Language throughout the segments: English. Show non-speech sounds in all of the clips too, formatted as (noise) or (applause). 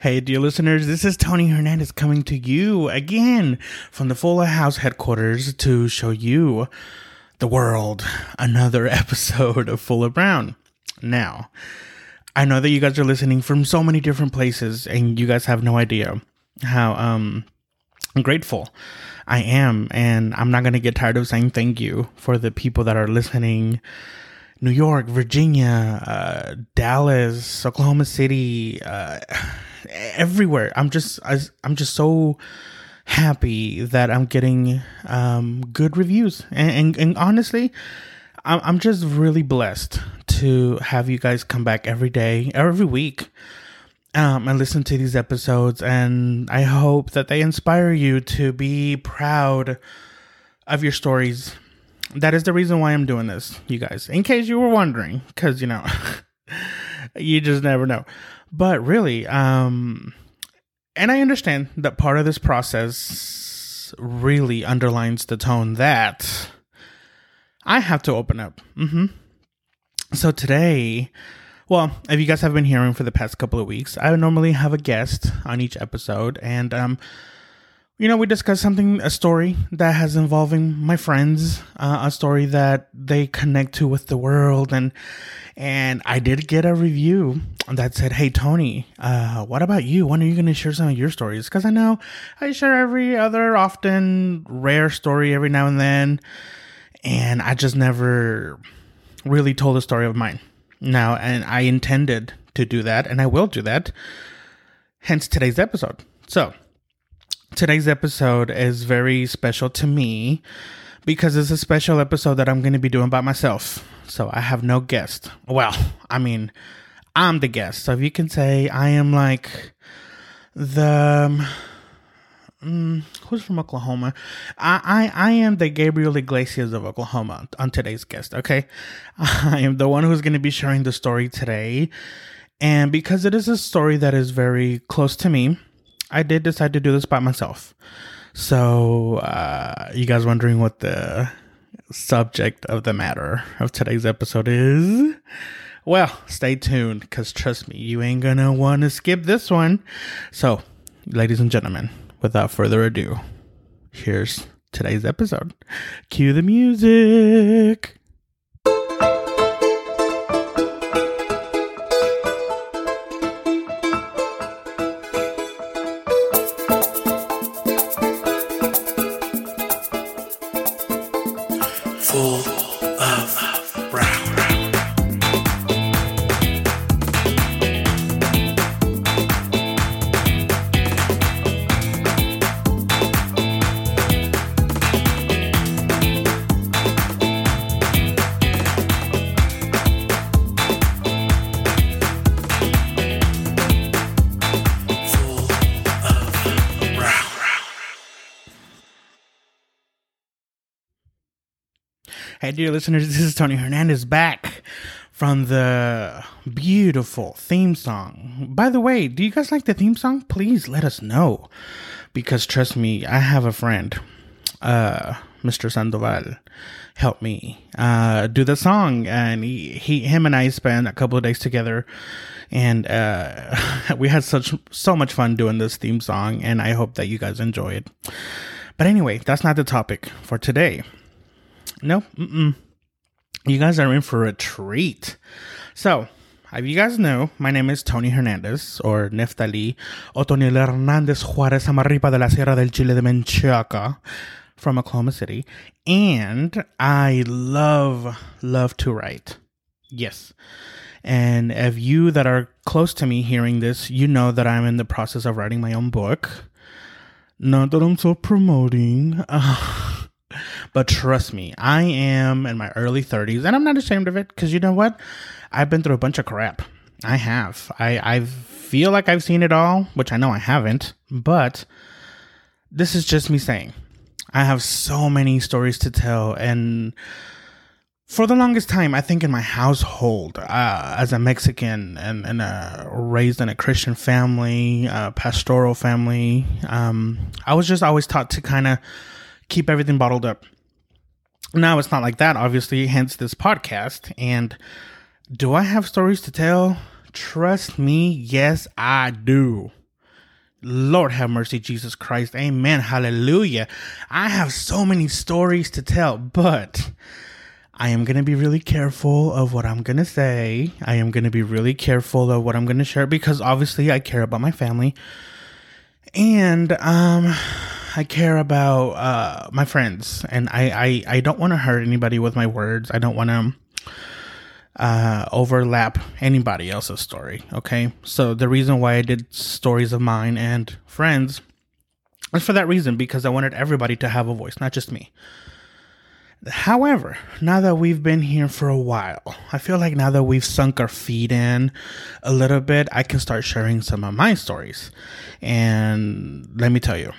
Hey, dear listeners, this is Tony Hernandez coming to you again from the Fuller House headquarters to show you the world. Another (laughs) episode of Full of Brown. Now, I know that you guys are listening from so many different places and you guys have no idea how um grateful I am. And I'm not going to get tired of saying thank you for the people that are listening. New York, Virginia, uh, Dallas, Oklahoma City, uh, everywhere. I'm just I, am just so happy that I'm getting um, good reviews, and, and, and honestly, I'm, I'm just really blessed to have you guys come back every day, every week. Um, and listen to these episodes, and I hope that they inspire you to be proud of your stories that is the reason why I'm doing this, you guys. In case you were wondering, because you know, (laughs) you just never know. But really, um, and I understand that part of this process really underlines the tone that I have to open up. Mm-hmm. So today, well, if you guys have been hearing for the past couple of weeks, I normally have a guest on each episode, and um, you know, we discuss something, a story that has involving my friends, uh, a story that they connect to with the world, and and I did get a review that said, "Hey Tony, uh, what about you? When are you going to share some of your stories?" Because I know I share every other, often rare story every now and then, and I just never really told a story of mine. Now, and I intended to do that, and I will do that. Hence today's episode. So today's episode is very special to me because it's a special episode that I'm going to be doing by myself. So I have no guest. Well, I mean, I'm the guest. So if you can say I am like the um, who's from Oklahoma? I, I I am the Gabriel Iglesias of Oklahoma on today's guest. Okay, (laughs) I am the one who's going to be sharing the story today, and because it is a story that is very close to me, I did decide to do this by myself. So, uh, you guys wondering what the subject of the matter of today's episode is? Well, stay tuned because trust me, you ain't gonna want to skip this one. So, ladies and gentlemen, without further ado, here's today's episode. Cue the music. Hey, dear listeners, this is Tony Hernandez back from the beautiful theme song. By the way, do you guys like the theme song? Please let us know. Because trust me, I have a friend, uh, Mr. Sandoval, help me uh, do the song. And he, he, him and I spent a couple of days together and uh, (laughs) we had such so much fun doing this theme song and i hope that you guys enjoy it but anyway that's not the topic for today no, mm-mm. you guys are in for a treat. So, as you guys know, my name is Tony Hernandez, or Neftali Otoniel Hernandez Juarez Amarripa de la Sierra del Chile de Menchaca from Oklahoma City. And I love, love to write. Yes. And if you that are close to me hearing this, you know that I'm in the process of writing my own book. Not that I'm so promoting. (laughs) but trust me, I am in my early 30s and I'm not ashamed of it because you know what? I've been through a bunch of crap. I have. I, I feel like I've seen it all, which I know I haven't, but this is just me saying. I have so many stories to tell and for the longest time, I think in my household, uh, as a Mexican and, and uh, raised in a Christian family, uh, pastoral family, um, I was just always taught to kind of keep everything bottled up. Now it's not like that, obviously, hence this podcast. And do I have stories to tell? Trust me, yes, I do. Lord have mercy, Jesus Christ. Amen. Hallelujah. I have so many stories to tell, but I am going to be really careful of what I'm going to say. I am going to be really careful of what I'm going to share because obviously I care about my family. And um I care about uh my friends and I I, I don't want to hurt anybody with my words. I don't want to uh, overlap anybody else's story. Okay. So the reason why I did stories of mine and friends is for that reason because I wanted everybody to have a voice, not just me. However, now that we've been here for a while, I feel like now that we've sunk our feet in a little bit, I can start sharing some of my stories. And let me tell you,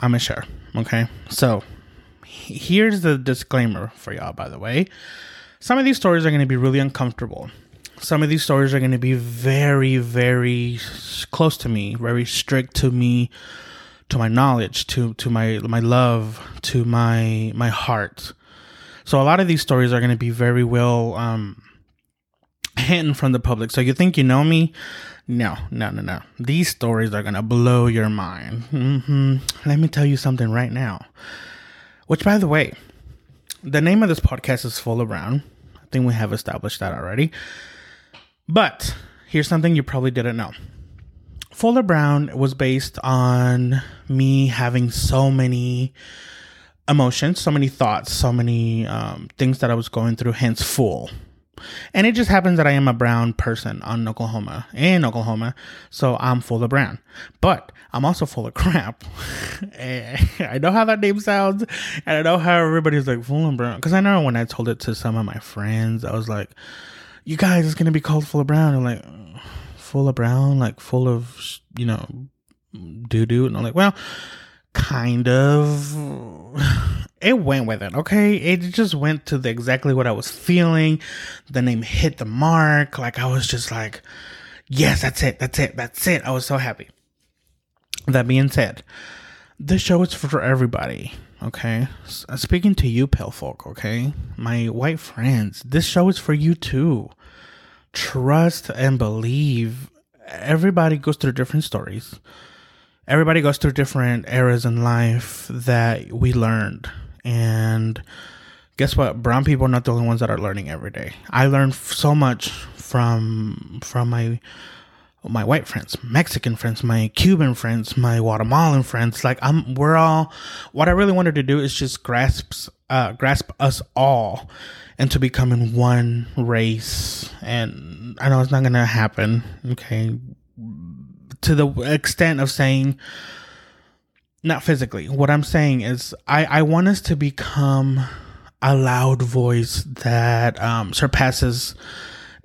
I'm gonna share. Okay. So here's the disclaimer for y'all, by the way. Some of these stories are going to be really uncomfortable. Some of these stories are going to be very, very close to me, very strict to me, to my knowledge, to to my my love, to my my heart. So a lot of these stories are going to be very well um, hidden from the public. So you think you know me? No, no, no, no. These stories are to blow your mind. Mm-hmm. Let me tell you something right now. Which, by the way, the name of this podcast is Full of Brown. I think we have established that already. But here's something you probably didn't know. Full of Brown was based on me having so many emotions, so many thoughts, so many um, things that I was going through, hence full. And it just happens that I am a brown person on Oklahoma, in Oklahoma, so I'm full of brown. But I'm also full of (laughs) crap. I know how that name sounds, and I know how everybody's like full of brown. Because I know when I told it to some of my friends, I was like, "You guys, it's gonna be called full of brown." And like, full of brown, like full of you know, doo doo. And I'm like, well, kind of. (sighs) It went with it, okay? It just went to the exactly what I was feeling. The name hit the mark. Like I was just like, yes, that's it, that's it, that's it. I was so happy. That being said, this show is for everybody. Okay, uh, speaking to you, pale folk. Okay, my white friends, this show is for you too. Trust and believe. Everybody goes through different stories. Everybody goes through different eras in life that we learned. And guess what? Brown people are not the only ones that are learning every day. I learned so much from from my my white friends, Mexican friends, my Cuban friends, my Guatemalan friends. Like I'm, we're all. What I really wanted to do is just grasp, uh, grasp us all into becoming one race. And I know it's not gonna happen. Okay, to the extent of saying, not physically. What I'm saying is, I I want us to become a loud voice that um, surpasses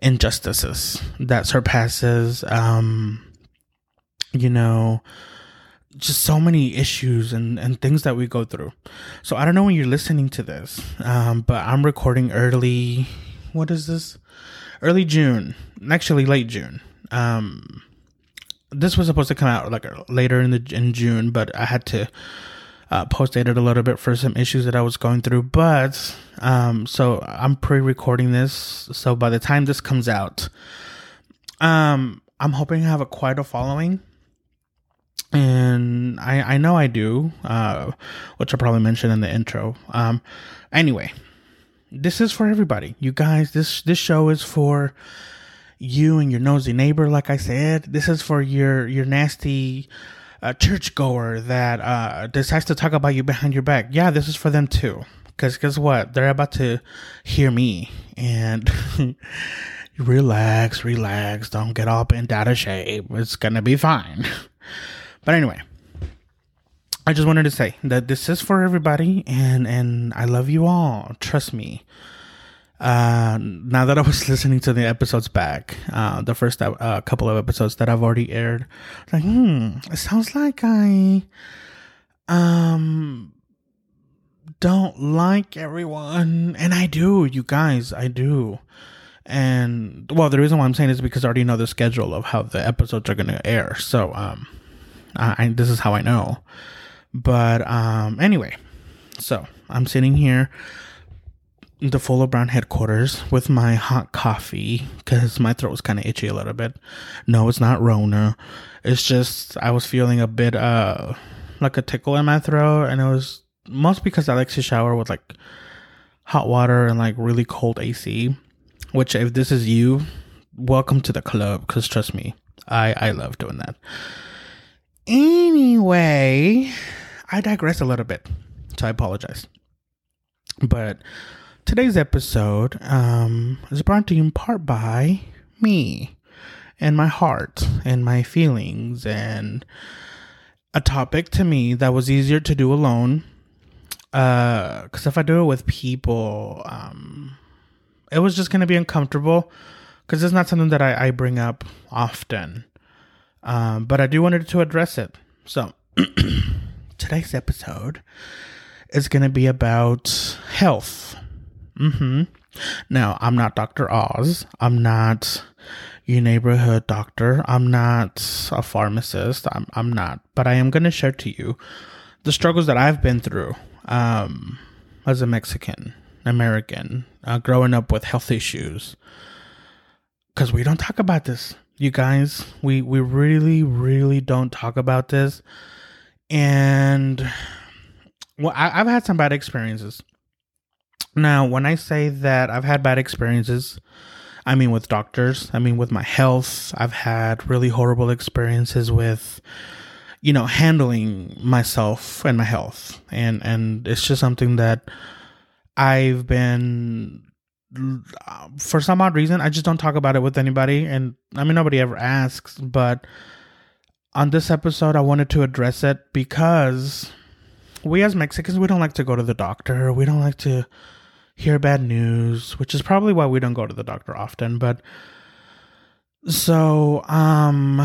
injustices that surpasses um you know just so many issues and, and things that we go through. So I don't know when you're listening to this, um, but I'm recording early. What is this? Early June, actually late June. Um, this was supposed to come out like later in the in June, but I had to uh, post dated a little bit for some issues that I was going through. But um, so I'm pre-recording this, so by the time this comes out, um, I'm hoping to have a quite a following. And I, I know I do, uh, which I probably mentioned in the intro. Um, anyway, this is for everybody. You guys, this this show is for you and your nosy neighbor. Like I said, this is for your your nasty a churchgoer that uh, decides to talk about you behind your back, yeah, this is for them too. Because guess what? They're about to hear me and (laughs) relax, relax. Don't get all bent out of shape. It's going to be fine. (laughs) But anyway, I just wanted to say that this is for everybody and, and I love you all. Trust me uh, now that I was (laughs) listening to the episodes back, uh, the first uh, couple of episodes that I've already aired, like, hmm, it sounds like I, um, don't like everyone, and I do, you guys, I do. And well, the reason why I'm saying is because I already know the schedule of how the episodes are going to air. So, um, I this is how I know. But um, anyway, so I'm sitting here the Full of Brown headquarters with my hot coffee because my throat was kind of itchy a little bit. No, it's not Rona. It's just I was feeling a bit uh like a tickle in my throat, and it was most because I like to shower with like hot water and like really cold AC. Which, if this is you, welcome to the club. Because trust me, I I love doing that. Anyway, I digress a little bit, so I apologize. But today's episode um, is brought to you in part by me and my heart and my feelings and a topic to me that was easier to do alone. Because uh, if I do it with people, um, it was just going to be uncomfortable because it's not something that I, I bring up often. Um, but I do wanted to address it. So (clears throat) today's episode is going to be about health. Mm-hmm. Now, I'm not Dr. Oz. I'm not your neighborhood doctor. I'm not a pharmacist. I'm, I'm not. But I am going to share to you the struggles that I've been through um, as a Mexican American, uh, growing up with health issues. Because we don't talk about this, you guys. We, we really, really don't talk about this. And well, I, I've had some bad experiences. Now, when I say that I've had bad experiences, I mean with doctors, I mean with my health. I've had really horrible experiences with you know handling myself and my health. And and it's just something that I've been for some odd reason I just don't talk about it with anybody and I mean nobody ever asks, but on this episode I wanted to address it because we as Mexicans we don't like to go to the doctor. We don't like to hear bad news, which is probably why we don't go to the doctor often. But so, um,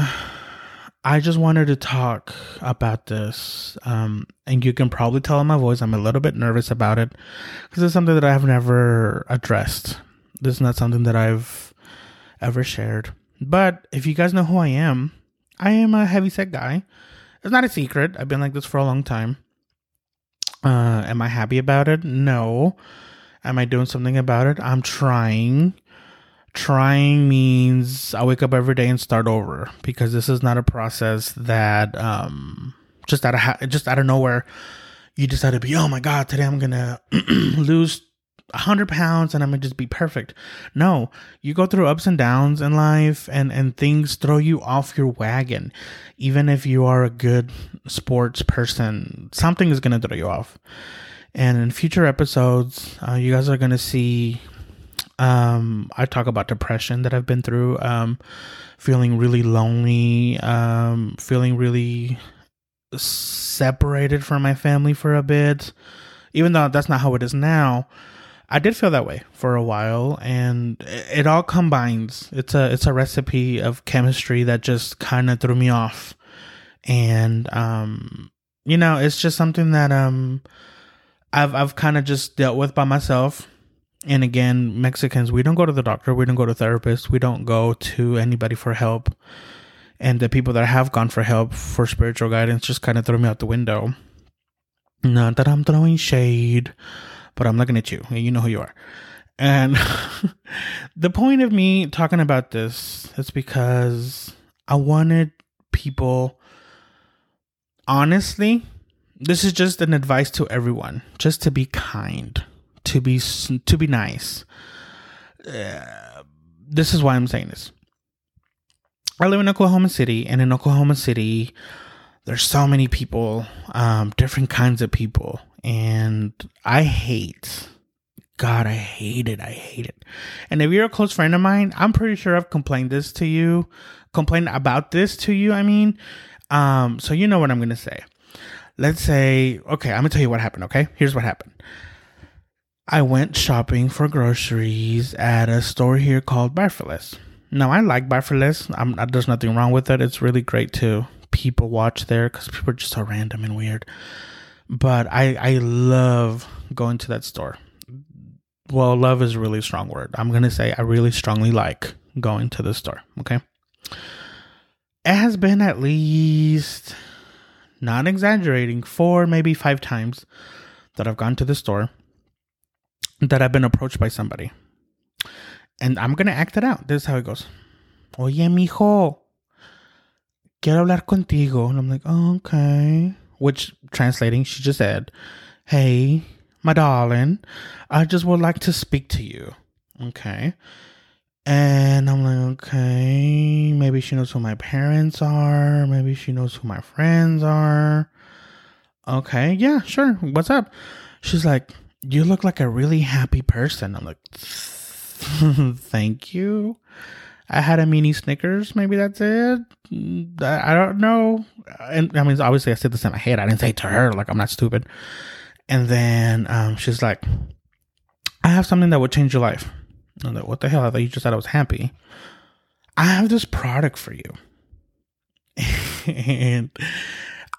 I just wanted to talk about this. Um, and you can probably tell in my voice, I'm a little bit nervous about it because it's something that I have never addressed. This is not something that I've ever shared. But if you guys know who I am, I am a heavy set guy. It's not a secret. I've been like this for a long time. Uh, am I happy about it? No. Am I doing something about it? I'm trying. Trying means I wake up every day and start over because this is not a process that um just out of ha- just out of nowhere you decide to be oh my god today I'm gonna (clears throat) lose 100 pounds and I'm gonna just be perfect. No, you go through ups and downs in life and, and things throw you off your wagon. Even if you are a good sports person, something is gonna throw you off. And in future episodes, uh, you guys are going to see. Um, I talk about depression that I've been through, um, feeling really lonely, um, feeling really separated from my family for a bit. Even though that's not how it is now, I did feel that way for a while, and it, all combines. It's a it's a recipe of chemistry that just kind of threw me off, and um, you know, it's just something that um I've I've kind of just dealt with by myself. And again, Mexicans, we don't go to the doctor, we don't go to therapists, we don't go to anybody for help. And the people that have gone for help for spiritual guidance just kind of throw me out the window. Not that I'm throwing shade, but I'm looking at you. You know who you are. And (laughs) the point of me talking about this is because I wanted people, honestly, this is just an advice to everyone just to be kind to be to be nice. Uh, this is why i'm saying this. I live in oklahoma city and in oklahoma city there's so many people um, different kinds of people and i hate god i hate it i hate it. And if you're a close friend of mine i'm pretty sure i've complained this to you complained about this to you i mean um, so you know what i'm gonna say let's say, okay, I'm gonna tell you what happened, okay? Here's what happened. I went shopping for groceries at a store here called Buy for Less. Now, I like Buy for Less. I'm, there's nothing wrong with it. It's really great to people watch there because people are just so random and weird. But I, I love going to that store. Well, love is a really strong word. I'm to say I really strongly like going to the store, okay? It has been at least not exaggerating, four, maybe five times that I've gone to the store that I've been approached by somebody. And I'm going to act it out. This is how it goes. Oye, mijo, quiero hablar contigo. And I'm like, oh, okay. Which, translating, she just said, hey, my darling, I just would like to speak to you. Okay. And I'm like, okay, maybe she knows who my parents are. Maybe she knows who my friends are. Okay, yeah, sure. What's up? She's like, you look like a really happy person. I'm like, (laughs) thank you. I had a mini Snickers. Maybe that's it. I don't know. And I mean, obviously, I said this in my head. I didn't say it to her. Like, I'm not stupid. And then um, she's like, I have something that would change your life. I'm like, what the hell? I thought you just said I was happy. I have this product for you. (laughs) and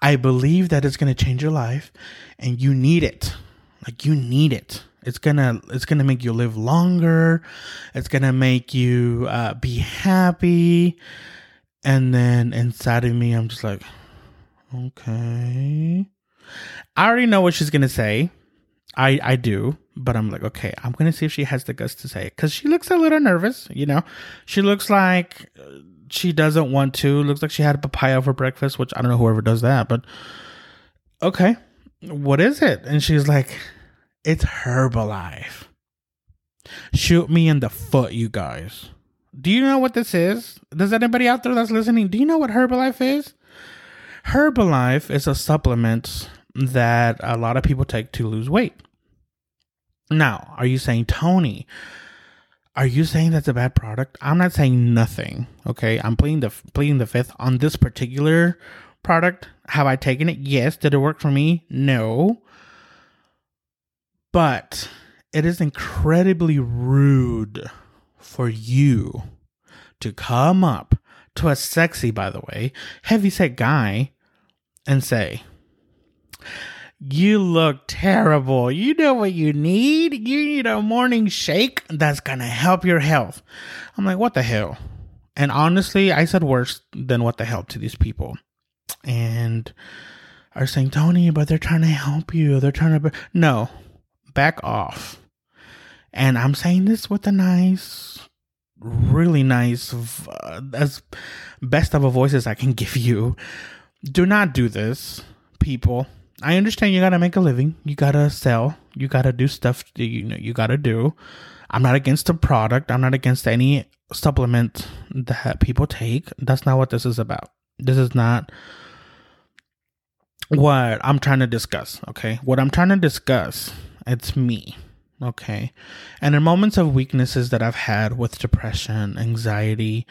I believe that it's to change your life and you need it. Like you need it. It's gonna it's gonna make you live longer. It's gonna make you uh, be happy. And then inside of me, I'm just like, okay. I already know what she's gonna say. I I do, but I'm like, okay, I'm gonna see if she has the guts to say it because she looks a little nervous. You know, she looks like uh, she doesn't want to. Looks like she had a papaya for breakfast, which I don't know whoever does that, but okay, what is it? And she's like, it's Herbalife. Shoot me in the foot, you guys. Do you know what this is? Does anybody out there that's listening, do you know what Herbalife is? Herbalife is a supplement that a lot of people take to lose weight. Now, are you saying, Tony, are you saying that's a bad product? I'm not saying nothing. Okay. I'm pleading the pleading the fifth on this particular product. Have I taken it? Yes. Did it work for me? No. But it is incredibly rude for you to come up to a sexy, by the way, heavy set guy and say, You look terrible. You know what you need? You need a morning shake that's going to help your health. I'm like, What the hell? And honestly, I said worse than what the hell to these people. And are saying, Tony, but they're trying to help you. They're trying to. Be-. No, back off. And I'm saying this with a nice, really nice, uh, as best of a voice as I can give you. Do not do this, people. I understand you gotta make a living. You gotta sell. You gotta do stuff you know you gotta do. I'm not against the product. I'm not against any supplement that people take. That's not what this is about. This is not what I'm trying to discuss. Okay. What I'm trying to discuss it's me. Okay. And in moments of weaknesses that I've had with depression, anxiety,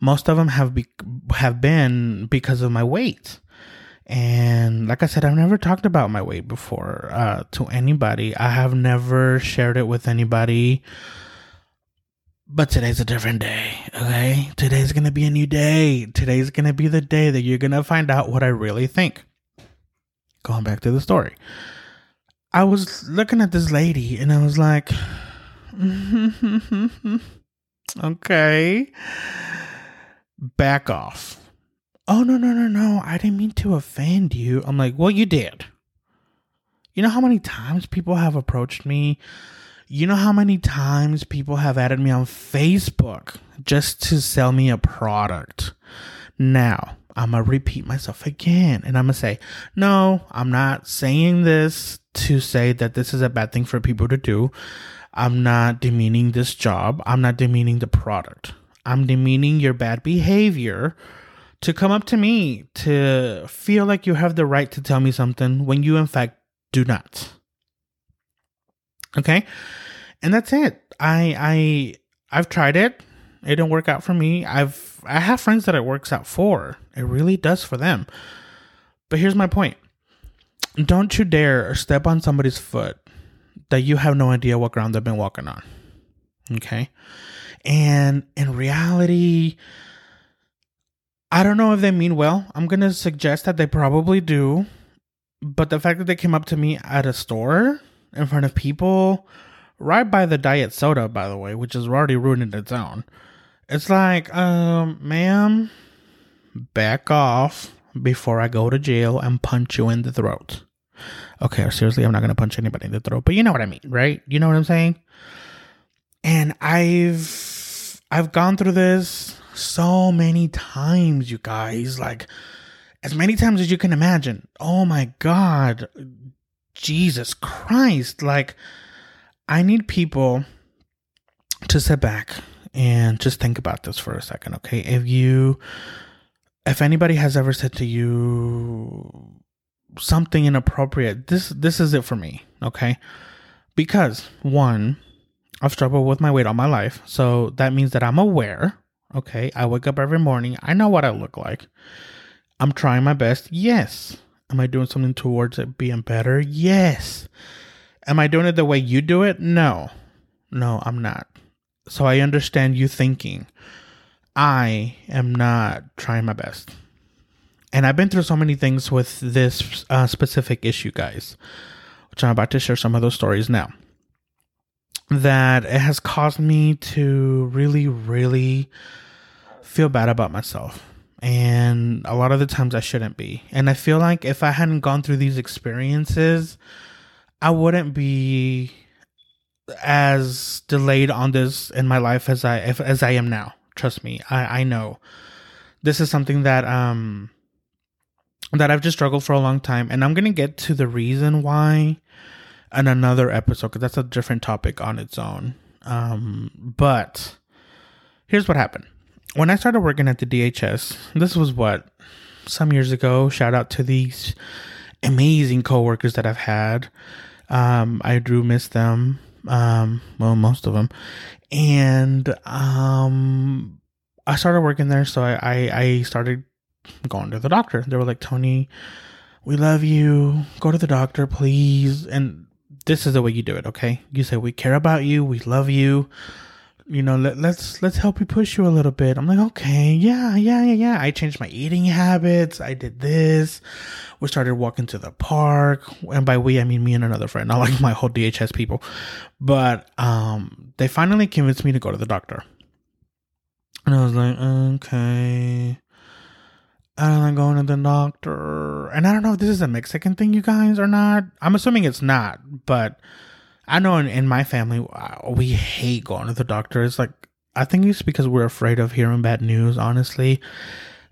most of them have be- have been because of my weight. And like I said, I've never talked about my weight before uh, to anybody. I have never shared it with anybody. But today's a different day, okay? Today's gonna be a new day. Today's gonna be the day that you're gonna find out what I really think. Going back to the story. I was looking at this lady and I was like, (laughs) okay, back off. Oh, no, no, no, no. I didn't mean to offend you. I'm like, well, you did. You know how many times people have approached me? You know how many times people have added me on Facebook just to sell me a product? Now, I'm going to repeat myself again and I'm going to say, no, I'm not saying this to say that this is a bad thing for people to do. I'm not demeaning this job. I'm not demeaning the product. I'm demeaning your bad behavior to come up to me to feel like you have the right to tell me something when you, in fact, do not. Okay? And that's it. I, I, I've tried it. It didn't work out for me. I've, I have friends that it works out for. It really does for them. But here's my point don't you dare step on somebody's foot that you have no idea what ground they've been walking on. Okay. And in reality, I don't know if they mean well. I'm going to suggest that they probably do. But the fact that they came up to me at a store in front of people, right by the diet soda, by the way, which is already ruined its own, it's like, um, ma'am, back off before I go to jail and punch you in the throat. Okay, seriously, I'm not gonna punch anybody in the throat, but you know what I mean, right? You know what I'm saying? And I've I've gone through this so many times, you guys. Like, as many times as you can imagine. Oh my God. Jesus Christ. Like, I need people to sit back and just think about this for a second, okay? If you, if anybody has ever said to you something inappropriate, this this is it for me, okay? Because one, I've struggled with my weight all my life, so that means that I'm aware. Okay, I wake up every morning. I know what I look like. I'm trying my best. Yes. Am I doing something towards it being better? Yes. Am I doing it the way you do it? No. No, I'm not. So I understand you thinking, I am not trying my best. And I've been through so many things with this uh, specific issue, guys, which I'm about to share some of those stories now. That it has caused me to really, really feel bad about myself. And a lot of the times I shouldn't be. And I feel like if I hadn't gone through these experiences, I wouldn't be as delayed on this in my life as I as I am now. Trust me, I I know this is something that um that I've just struggled for a long time, and I'm gonna get to the reason why in another episode because that's a different topic on its own. Um, but here's what happened when I started working at the DHS. This was what some years ago. Shout out to these amazing coworkers that I've had. Um, I do miss them um, well, most of them, and um, I started working there. So I, I, I started going to the doctor. They were like, Tony, we love you. Go to the doctor, please. And this is the way you do it. Okay, you say we care about you, we love you you know, let, let's let's help you push you a little bit. I'm like, okay, yeah, yeah, yeah, yeah. I changed my eating habits. I did this. We started walking to the park, and by we I mean me and another friend, not like my whole DHS people. But um, they finally convinced me to go to the doctor, and I was like, okay. And I'm going to the doctor, and I don't know if this is a Mexican thing, you guys, or not. I'm assuming it's not, but I know in, in my family, we hate going to the doctor. It's like, I think it's because we're afraid of hearing bad news, honestly,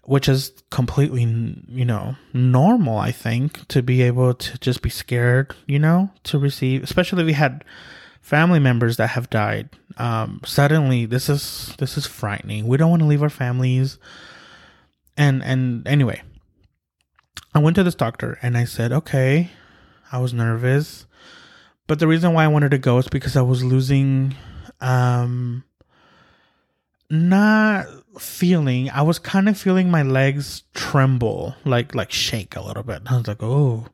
which is completely, you know, normal, I think, to be able to just be scared, you know, to receive, especially we had family members that have died. Um, suddenly, this is, this is frightening. We don't want to leave our families. And, and anyway, I went to this doctor and I said, okay, I was nervous. But the reason why I wanted to go is because I was losing um not feeling I was kind of feeling my legs tremble like like shake a little bit. I was like, "Oh."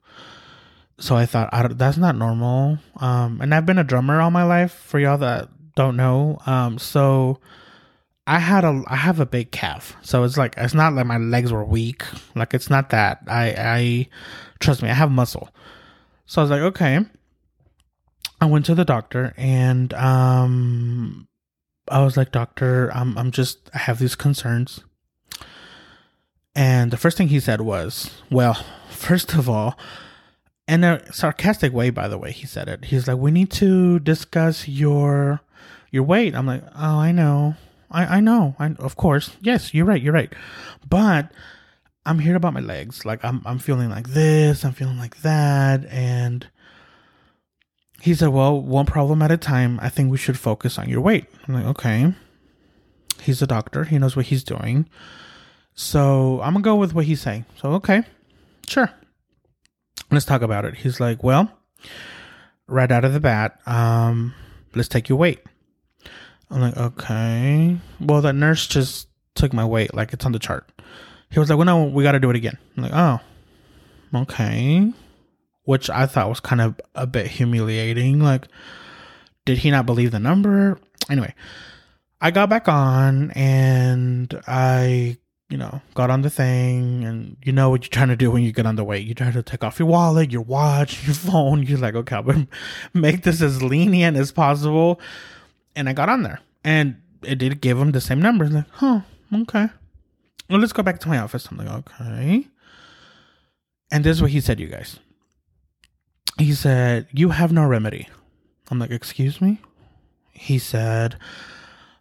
So I thought I that's not normal. Um and I've been a drummer all my life for y'all that don't know. Um so I had a I have a big calf. So it's like it's not like my legs were weak. Like it's not that. I I trust me, I have muscle. So I was like, "Okay." I went to the doctor and um I was like, "Doctor, I'm I'm just I have these concerns." And the first thing he said was, "Well, (laughs) first of all, in a sarcastic way, by the way, he said it. He's like, "We need to discuss your your weight." I'm like, "Oh, I know. I I know. I of course. Yes, you're right. You're right. But I'm here about my legs. Like I'm I'm feeling like this, I'm feeling like that, and he said, Well, one problem at a time. I think we should focus on your weight. I'm like, Okay. He's a doctor, he knows what he's doing. So I'm gonna go with what he's saying. So, okay, sure. Let's talk about it. He's like, Well, right out of the bat, um, let's take your weight. I'm like, Okay. Well, that nurse just took my weight, like it's on the chart. He was like, Well, no, we gotta do it again. I'm like, Oh, okay which I thought was kind of a bit humiliating. Like, did he not believe the number? Anyway, I got back on and I, you know, got on the thing and you know what you're trying to do when you get on the weight. You try to take off your wallet, your watch, (laughs) your phone. You're like, okay, I'm make this as lenient as possible. And I got on there and it did give him the same number. Like, huh, okay. Well, let's go back to my office. I'm like, okay. And this is what he said, you guys he said, You have no remedy. I'm like, Excuse me? He said,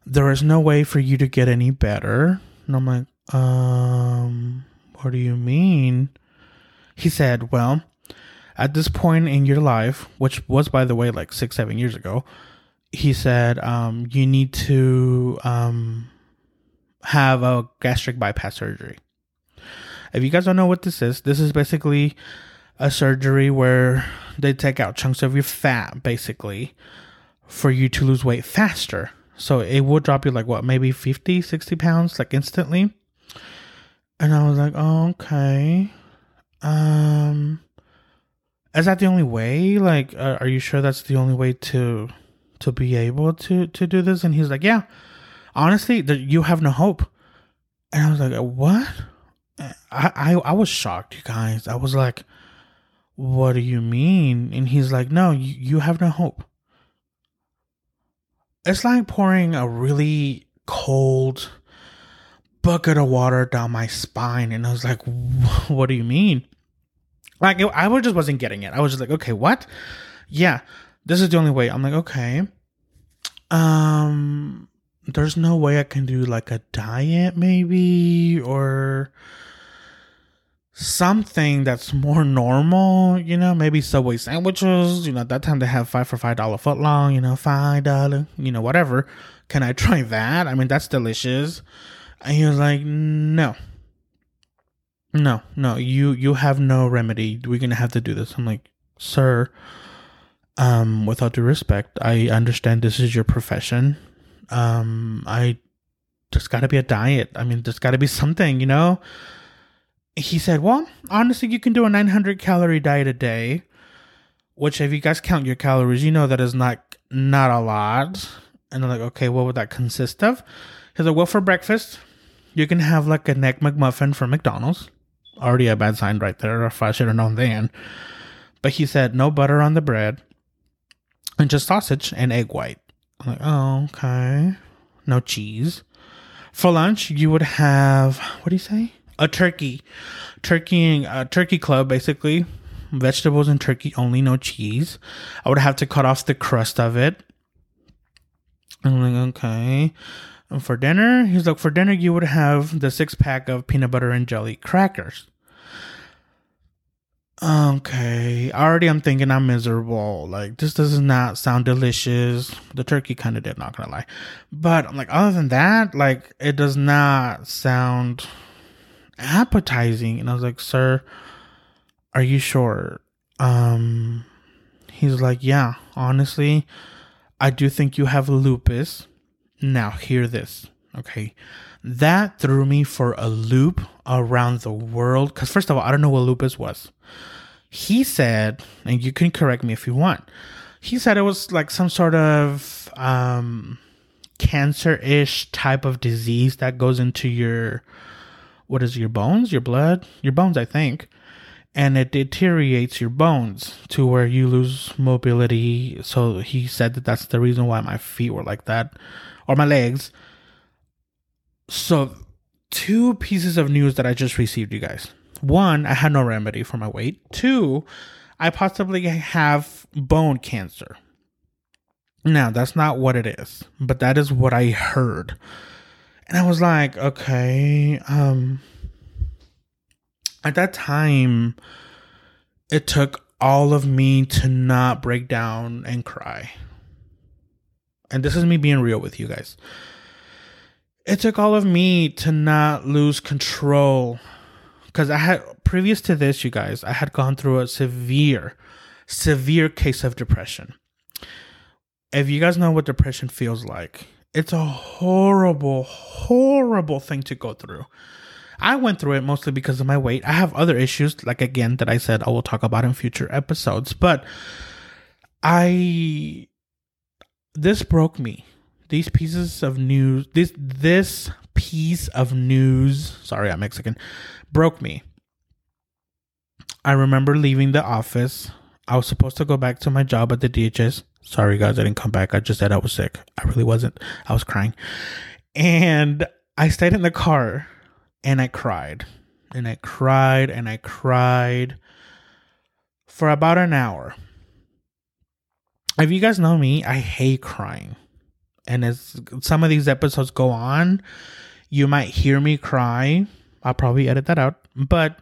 there is no way for you to get any better. And I'm like, um, what do you mean? He said, well, at this point in your life, which was, by the way, like six, seven years ago, he said, um, you need to um, have a gastric bypass surgery. If you guys don't know what this is, this is basically a surgery where they take out chunks of your fat, basically, for you to lose weight faster. So it would drop you like what, maybe 50, 60 pounds, like instantly. And I was like, oh, okay. Um, is that the only way? Like, uh, are you sure that's the only way to to be able to to do this? And he's like, yeah. Honestly, that you have no hope. And I was like, what? I, I I was shocked, you guys. I was like, what do you mean? And he's like, no, you, you have no hope. It's like pouring a really cold bucket of water down my spine. And I was like, what do you mean? Like, I just wasn't getting it. I was just like, okay, what? Yeah, this is the only way. I'm like, okay. Um, there's no way I can do like a diet, maybe, or something that's more normal, you know, maybe Subway sandwiches, you know, at that time they have five for five dollar foot long, you know, five dollar, you know, whatever. Can I try that? I mean, that's delicious. And he was like, No. No, no, you you have no remedy. We're gonna have to do this. I'm like, sir, um, without due respect, I understand this is your profession. Um, I there's gotta be a diet. I mean, there's gotta be something, you know? He said, Well, honestly, you can do a nine hundred calorie diet a day. Which if you guys count your calories, you know that is not not a lot. And I'm like, okay, what would that consist of? He's like, well, for breakfast, you can have like a egg McMuffin from McDonald's. Already a bad sign right there, if I should have known then. But he said no butter on the bread and just sausage and egg white. I'm like, oh, okay. No cheese. For lunch, you would have, what do you say? A turkey. Turkey, a uh, turkey club, basically. Vegetables and turkey only, no cheese. I would have to cut off the crust of it. I'm like, okay. And for dinner, he's like, for dinner, you would have the six pack of peanut butter and jelly crackers. Okay, already I'm thinking I'm miserable. Like, this does not sound delicious. The turkey kind of did, not gonna lie. But I'm like, other than that, like, it does not sound appetizing. And I was like, sir, are you sure? Um, he's like, yeah, honestly, I do think you have lupus now, hear this, okay? That threw me for a loop around the world. Because, first of all, I don't know what lupus was. He said, and you can correct me if you want, he said it was like some sort of um, cancer ish type of disease that goes into your, what is it, your bones, your blood, your bones, I think and it deteriorates your bones to where you lose mobility. So he said that that's the reason why my feet were like that or my legs. So, two pieces of news that I just received, you guys. One, I had no remedy for my weight. Two, I possibly have bone cancer. Now, that's not what it is, but that is what I heard. And I was like, okay, um at that time it took all of me to not break down and cry and this is me being real with you guys. It took all of me to not lose control because I had previous to this, you guys, I had gone through a severe, severe case of depression. If you guys know what depression feels like, it's a horrible, horrible thing to go through. I went through it mostly because of my weight. I have other issues, like again, that I said I will talk about in future episodes, but I this broke me. These pieces of news, this this piece of news, sorry, I'm Mexican, broke me. I remember leaving the office. I was supposed to go back to my job at the DHS. Sorry, guys, I didn't come back. I just said I was sick. I really wasn't. I was crying. And I stayed in the car and I cried. And I cried and I cried for about an hour if you guys know me, I hate crying. And as some of these episodes go on, you might hear me cry. I'll probably edit that out. But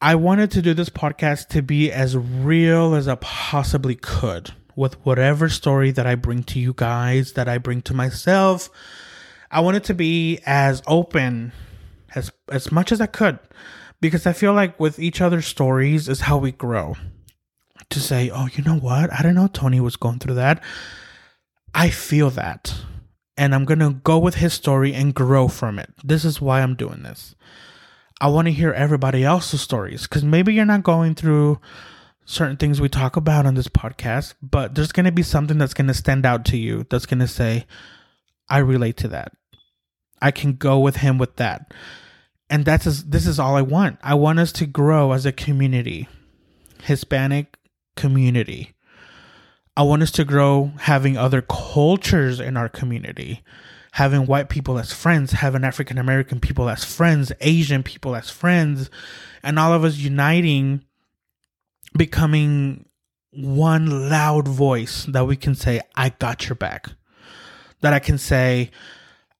I wanted to do this podcast to be as real as I possibly could with whatever story that I bring to you guys, that I bring to myself. I wanted to be as open as as much as I could because I feel like with each other's stories is how we grow. To say, "Oh, you know what? I don't know Tony was going through that." I feel that. And I'm going to go with his story and grow from it. This is why I'm doing this. I want to hear everybody else's stories because maybe you're not going through certain things we talk about on this podcast, but there's going to be something that's going to stand out to you that's going to say, I relate to that. I can go with him with that. And that's this is all I want. I want us to grow as a community, Hispanic community. I want us to grow having other cultures in our community, having white people as friends, having African American people as friends, Asian people as friends, and all of us uniting becoming one loud voice that we can say, I got your back. That I can say,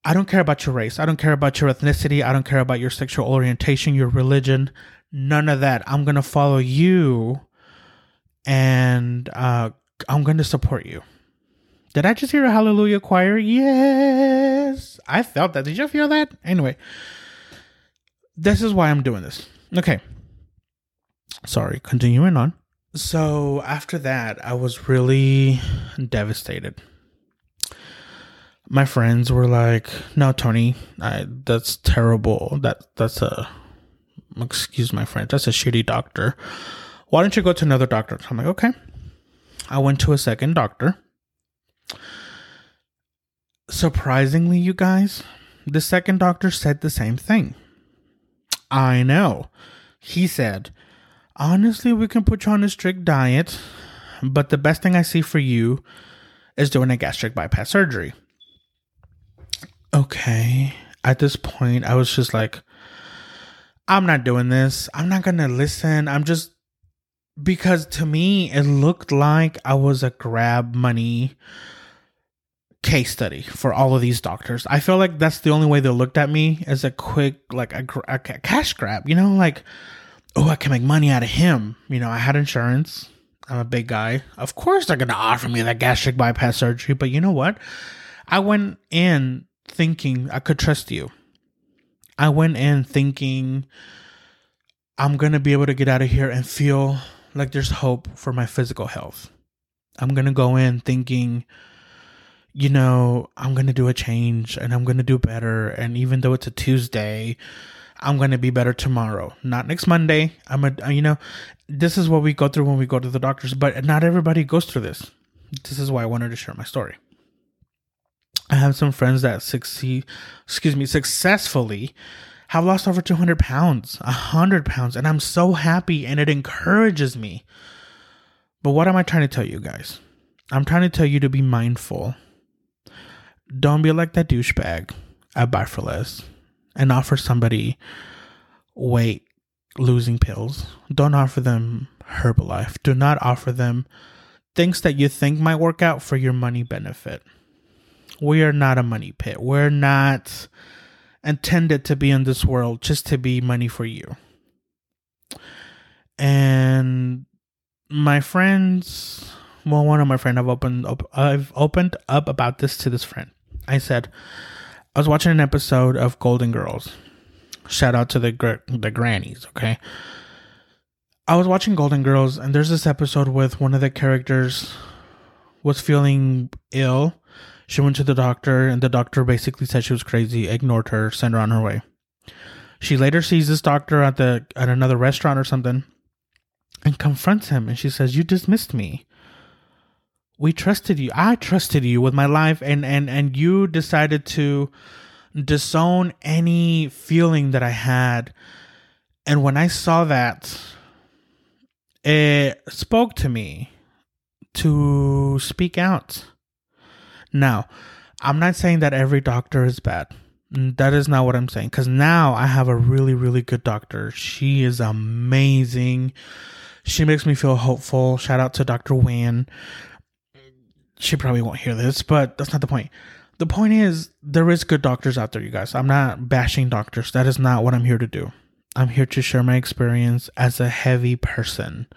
I don't care about your race. I don't care about your ethnicity. I don't care about your sexual orientation, your religion. None of that. I'm going to follow you and uh, I'm going to support you. Did I just hear a hallelujah choir? Yes. I felt that. Did you feel that? Anyway, this is why I'm doing this. Okay sorry, continuing on. So after that, I was really devastated. My friends were like, "No, Tony, I, that's terrible. That that's a excuse my French. That's a shitty doctor. Why don't you go to another doctor?" I'm like, "Okay." I went to a second doctor. Surprisingly, you guys, the second doctor said the same thing. I know. He said, honestly, we can put you on a strict diet, but the best thing I see for you is doing a gastric bypass surgery. Okay. At this point, I was just like, I'm not doing this. I'm not going to listen. I'm just because to me, it looked like I was a grab money case study for all of these doctors. I feel like that's the only way they looked at me as a quick, like a, a cash grab, you know, like oh, I can make money out of him. You know, I had insurance. I'm a big guy. Of course, they're going to offer me that gastric bypass surgery. But you know what? I went in thinking I could trust you. I went in thinking I'm going to be able to get out of here and feel like there's hope for my physical health. I'm going to go in thinking, you know, I'm going to do a change and I'm going to do better. And even though it's a Tuesday, I'm going to be better tomorrow, not next Monday. I'm a, you know, this is what we go through when we go to the doctors, but not everybody goes through this. This is why I wanted to share my story. I have some friends that succeed, excuse me, successfully have lost over 200 pounds, 100 pounds, and I'm so happy and it encourages me. But what am I trying to tell you guys? I'm trying to tell you to be mindful. Don't be like that douchebag at Buy for Less and offer somebody weight losing pills. Don't offer them Herbalife. Do not offer them things that you think might work out for your money benefit. We are not a money pit. We're not intended to be in this world just to be money for you. And my friends, well, one of my friends, I've opened up, I've opened up about this to this friend. I said, I was watching an episode of Golden Girls. Shout out to the gr- the grannies, okay? I was watching Golden Girls and there's this episode with one of the characters was feeling ill. She went to the doctor and the doctor basically said she was crazy, ignored her, sent her on her way. She later sees this doctor at the at another restaurant or something and confronts him and she says, "You dismissed me." we trusted you. I trusted you with my life and and and you decided to disown any feeling that I had. And when I saw that, it spoke to me to speak out. Now, I'm not saying that every doctor is bad. Mm, that is not what I'm saying. Because now I have a really, really good doctor. She is amazing. She makes me feel hopeful. Shout out to Dr. Wan. she probably won't hear this, but that's not the point. The point is, there is good doctors out there, you guys. I'm not bashing doctors. That is not what I'm here to do. I'm here to share my experience as a heavy person.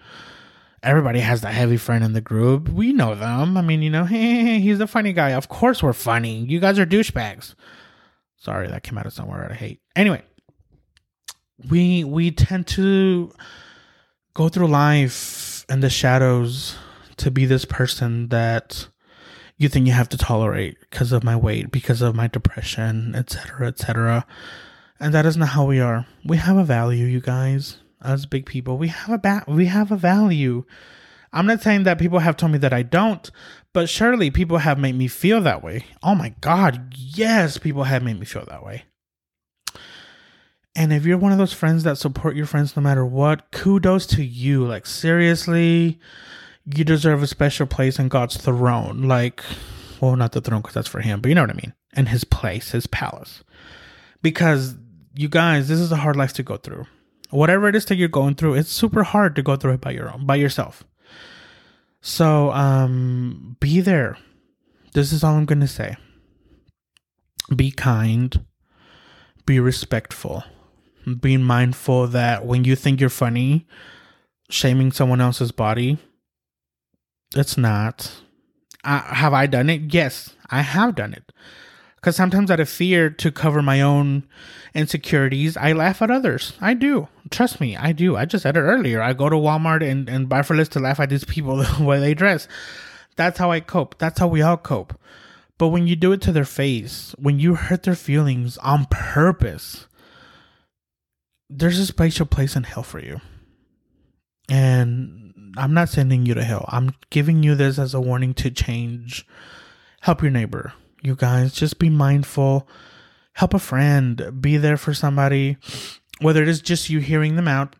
Everybody has that heavy friend in the group. We know them. I mean, you know, (laughs) hey, he's the funny guy. Of course we're funny. You guys are douchebags. Sorry, that came out of somewhere I hate. Anyway, we we tend to go through life in the shadows to be this person that you think you have to tolerate because of my weight, because of my depression, etc., etc. And that is not how we are. We have a value, you guys. As big people, we have a ba- we have a value. I'm not saying that people have told me that I don't, but surely people have made me feel that way. Oh my god, yes, people have made me feel that way. And if you're one of those friends that support your friends no matter what, kudos to you. Like seriously, you deserve a special place in God's throne. Like, well, not the throne because that's for him, but you know what I mean. And his place, his palace. Because you guys, this is a hard life to go through. Whatever it is that you're going through, it's super hard to go through it by your own, by yourself. So, um, be there. This is all I'm gonna say. Be kind. Be respectful. Being mindful that when you think you're funny, shaming someone else's body it's not. Uh, have I done it? Yes, I have done it. Because sometimes out of fear to cover my own insecurities, I laugh at others. I do. Trust me, I do. I just said it earlier. I go to Walmart and, and Buy for Less to laugh at these people (laughs) the way they dress. That's how I cope. That's how we all cope. But when you do it to their face, when you hurt their feelings on purpose, there's a special place in hell for you. And I'm not sending you to hell. I'm giving you this as a warning to change. Help your neighbor. You guys, just be mindful. Help a friend. Be there for somebody. Whether it is just you hearing them out.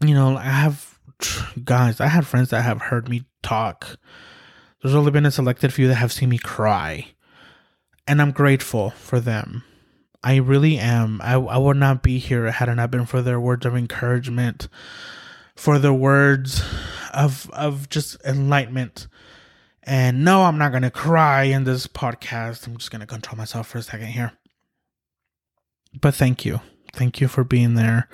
You know, I have, (sighs) guys, I have friends that have heard me talk. There's only been a selected few that have seen me cry. And I'm grateful for them. I really am. I, I would not be here had it not been for their words of encouragement for the words of of just enlightenment. And no, I'm not gonna cry in this podcast. I'm just gonna control myself for a second here. But thank you. Thank you for being there.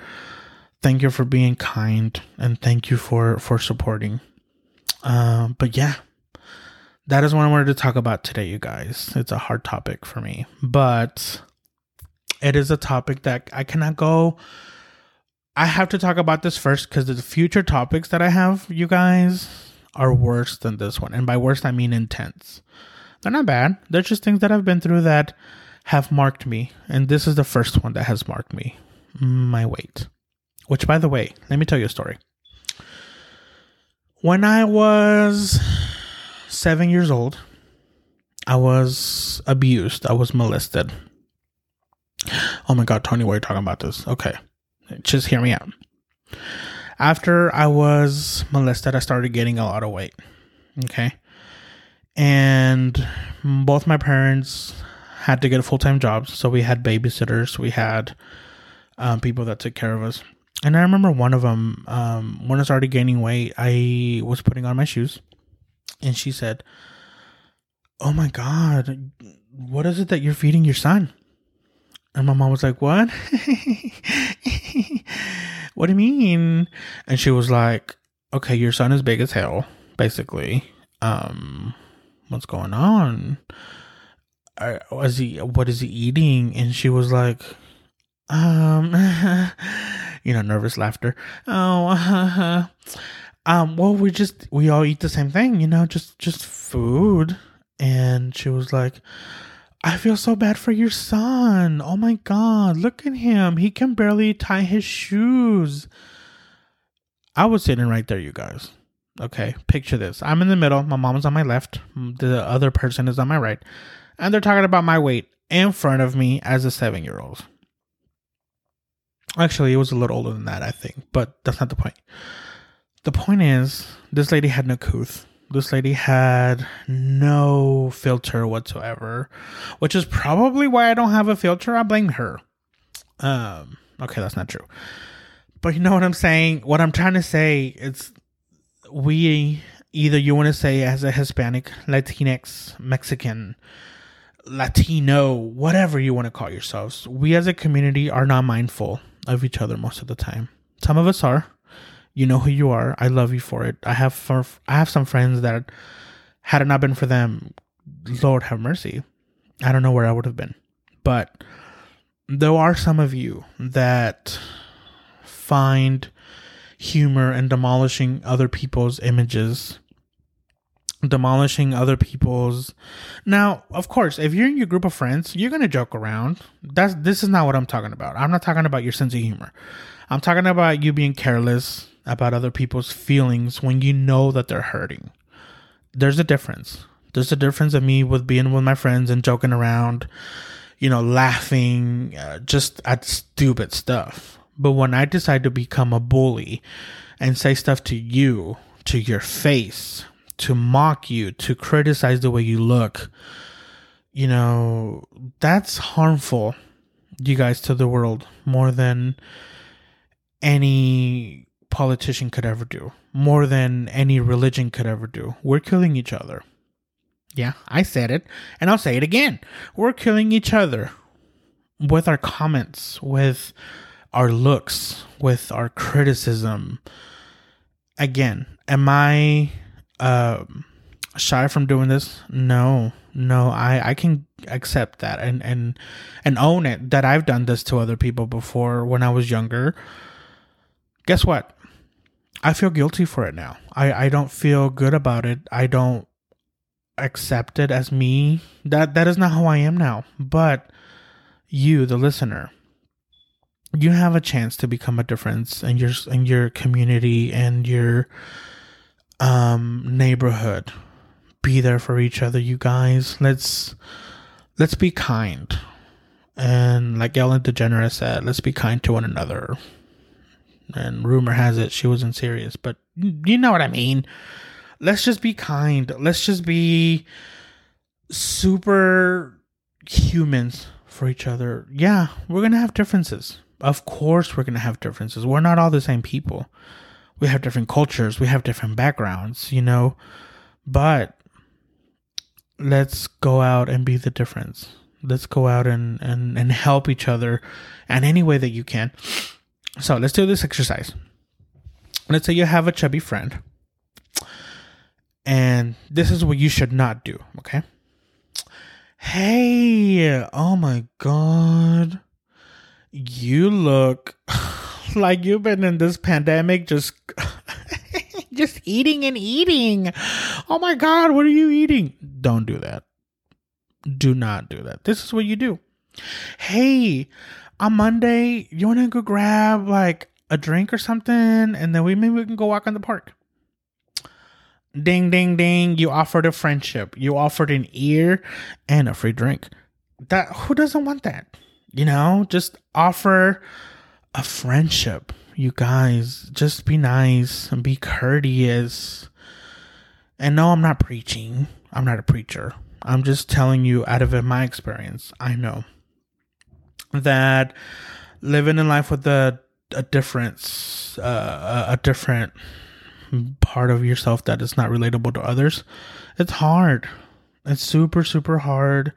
Thank you for being kind and thank you for for supporting. Um, but yeah, that is what I wanted to talk about today, you guys. It's a hard topic for me, but it is a topic that I cannot go I have to talk about this first because the future topics that I have, you guys, are worse than this one. And by worse, I mean intense. They're not bad. They're just things that I've been through that have marked me. And this is the first one that has marked me my weight. Which, by the way, let me tell you a story. When I was seven years old, I was abused, I was molested. Oh my God, Tony, why are you talking about this? Okay. Just hear me out. After I was molested, I started getting a lot of weight. Okay. And both my parents had to get full time jobs. So we had babysitters, we had um, people that took care of us. And I remember one of them, um, when I started gaining weight, I was putting on my shoes. And she said, Oh my God, what is it that you're feeding your son? And my mom was like, What? (laughs) what do you mean? And she was like, Okay, your son is big as hell, basically. Um, what's going on? was he what is he eating? And she was like, um (laughs) you know, nervous laughter. Oh (laughs) um well we just we all eat the same thing, you know, just just food. And she was like, I feel so bad for your son. Oh my God, look at him. He can barely tie his shoes. I was sitting right there, you guys. Okay, picture this. I'm in the middle. My mom's on my left. The other person is on my right. And they're talking about my weight in front of me as a seven year old. Actually, it was a little older than that, I think, but that's not the point. The point is, this lady had no couth this lady had no filter whatsoever, which is probably why I don't have a filter. I blame her. Um, okay, that's not true. But you know what I'm saying? What I'm trying to say is we either you want to say as a Hispanic, Latinx, Mexican, Latino, whatever you want to call yourselves, we as a community are not mindful of each other most of the time. Some of us are. You know who you are. I love you for it. I have for I have some friends that had it not been for them, Lord have mercy. I don't know where I would have been. But there are some of you that find humor in demolishing other people's images demolishing other people's now of course if you're in your group of friends you're gonna joke around that's this is not what i'm talking about i'm not talking about your sense of humor i'm talking about you being careless about other people's feelings when you know that they're hurting. There's a difference. There's a difference of me with being with my friends and joking around you know laughing uh, just at stupid stuff. But when i decide to become a bully and say stuff to you to your face to mock you, to criticize the way you look, you know, that's harmful, you guys, to the world more than any politician could ever do, more than any religion could ever do. We're killing each other. Yeah, I said it, and I'll say it again. We're killing each other with our comments, with our looks, with our criticism. Again, am I um, shy from doing this? No, no. I I can accept that and and and own it that I've done this to other people before when I was younger. Guess what? I feel guilty for it now. I I don't feel good about it. I don't accept it as me. That that is not who I am now. But you, the listener, you have a chance to become a difference in your in your community and your um, neighborhood. Be there for each other, you guys. Let's let's be kind. And like Ellen DeGeneres said, let's be kind to one another. And rumor has it she wasn't serious, but you know what I mean. Let's just be kind. Let's just be super humans for each other. Yeah, we're going to have differences. Of course, we're going to have differences. We're not all the same people we have different cultures, we have different backgrounds, you know, but let's go out and be the difference. Let's go out and, and, and help each other in any way that you can. So let's do this exercise. Let's say you have a chubby friend, and this is what you should not do, okay? Hey, oh my god, you look (laughs) like you've been in this pandemic just (laughs) just eating and eating. Oh my god, what are you eating? Don't do that. Do not do that. This is what you do. Hey, on Monday, you want to go grab like a drink or something and then we maybe we can go walk in the park. Ding ding ding, you offered a friendship. You offered an ear and a free drink. That who doesn't want that? You know, just offer a friendship. You guys, just be nice and be courteous. And no, I'm not preaching. I'm not a preacher. I'm just telling you out of my experience. I know that living in life with a a difference, uh, a different part of yourself that is not relatable to others, it's hard. It's super super hard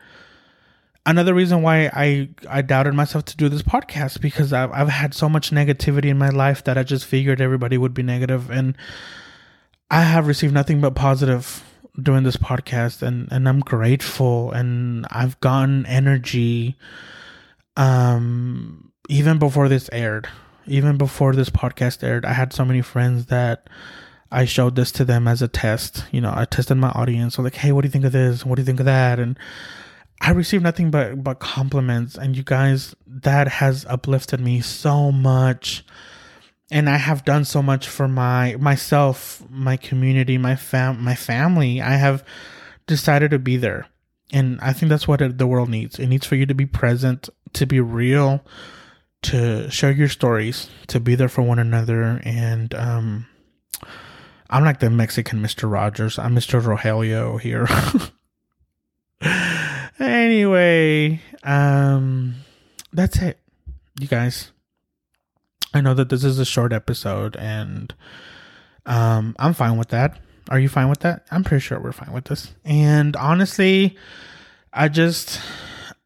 another reason why I I doubted myself to do this podcast because I've I've had so much negativity in my life that I just figured everybody would be negative and I have received nothing but positive doing this podcast and and I'm grateful and I've gotten energy um even before this aired even before this podcast aired I had so many friends that I showed this to them as a test you know I tested my audience so like hey what do you think of this what do you think of that and I received nothing but but compliments and you guys that has uplifted me so much and I have done so much for my myself, my community, my fam my family. I have decided to be there. And I think that's what the world needs. It needs for you to be present, to be real, to share your stories, to be there for one another and um I'm like the Mexican Mr. Rogers. I'm Mr. Rogelio here. (laughs) Anyway, um, that's it, you guys. I know that this is a short episode, and um, I'm fine with that. Are you fine with that? I'm pretty sure we're fine with this. And honestly, I just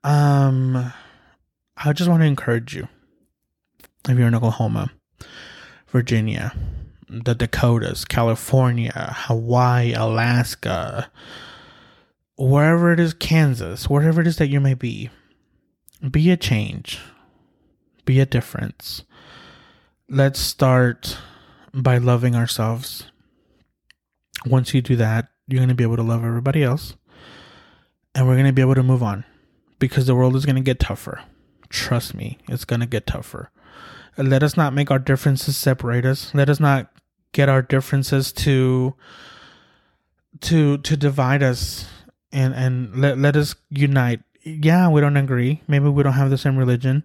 um I just want to encourage you. If you're in Oklahoma, Virginia, the Dakotas, California, Hawaii, Alaska, wherever it is, Kansas, wherever it is that you may be, be a change, be a difference. Let's start by loving ourselves. Once you do that, you're going to be able to love everybody else. And we're going to be able to move on because the world is going to get tougher. Trust me, it's going to get tougher. Let us not make our differences separate us. Let us not get our differences to to to divide us and and let, let us unite. Yeah we don't agree. Maybe we don't have the same religion.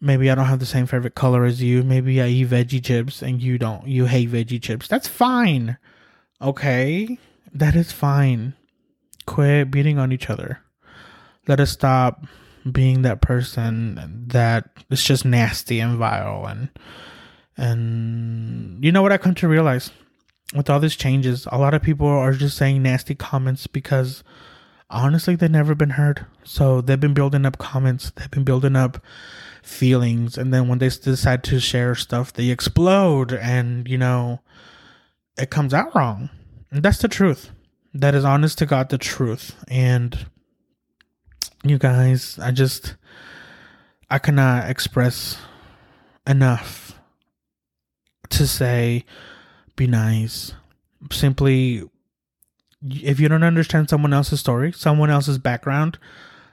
Maybe i don't have the same favorite color as you. Maybe i eat veggie chips and you don't. You hate veggie chips. That's fine. Okay? That is fine. Quit beating on each other. Let us stop being that person that is just nasty and vile and and you know what I come to realize with all these changes, a lot of people are just saying nasty comments because honestly they've never been heard. So they've been building up comments, they've been building up feelings, and then when they decide to share stuff, they explode and you know it comes out wrong. And that's the truth. That is honest to God the truth. And you guys, I just I cannot express enough to say be nice. Simply, if you don't understand someone else's story, someone else's background,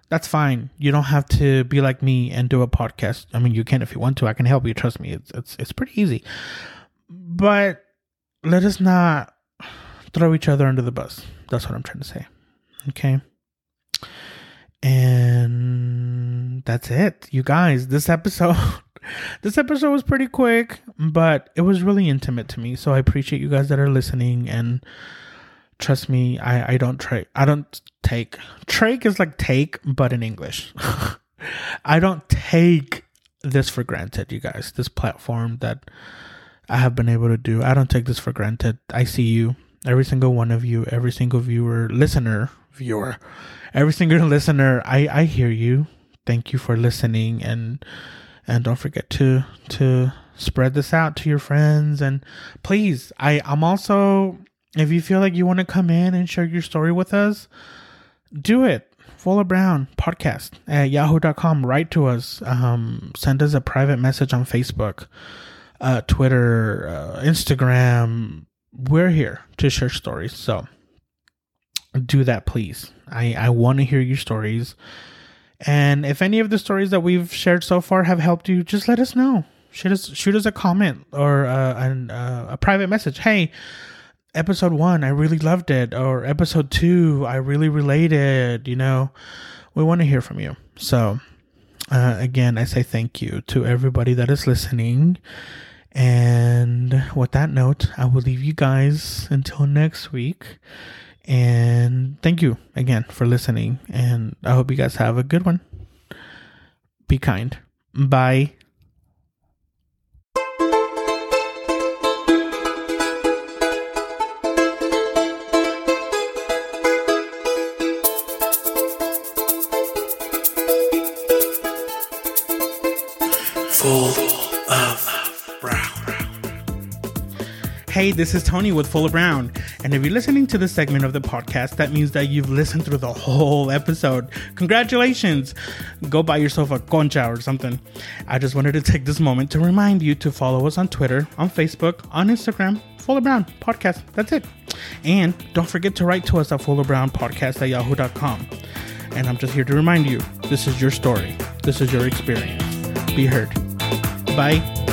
that's fine. You don't have to be like me and do a podcast. I mean, you can if you want to. I can help you. Trust me. It's it's it's pretty easy. But let us not throw each other under the bus. That's what I'm trying to say. Okay. And that's it. You guys, this episode (laughs) this episode was pretty quick, but it was really intimate to me. So I appreciate you guys that are listening and trust me, I, I don't try I don't take trake is like take, but in English. (laughs) I don't take this for granted, you guys. This platform that I have been able to do. I don't take this for granted. I see you, every single one of you, every single viewer, listener, viewer, every single listener. I I hear you. Thank you for listening and and don't forget to to spread this out to your friends and please i i'm also if you feel like you want to come in and share your story with us do it Full of Brown podcast at yahoo.com. Write to us. Um, send us a private message on Facebook, uh, Twitter, uh, Instagram. We're here to share stories. So do that, please. I, I want to hear your stories. And if any of the stories that we've shared so far have helped you, just let us know. Shoot us, shoot us a comment or uh, an, uh, a private message. Hey, episode one, I really loved it. Or episode two, I really related. You know, we want to hear from you. So, uh, again, I say thank you to everybody that is listening. And with that note, I will leave you guys until next week. And thank you again for listening. And I hope you guys have a good one. Be kind. Bye. Full of. Hey, this is Tony with Full of Brown. And if you're listening to this segment of the podcast, that means that you've listened through the whole episode. Congratulations! Go buy yourself a concha or something. I just wanted to take this moment to remind you to follow us on Twitter, on Facebook, on Instagram, Full of Brown Podcast. That's it. And don't forget to write to us at fullofbrownpodcast at yahoo.com. And I'm just here to remind you this is your story, this is your experience. Be heard. Bye.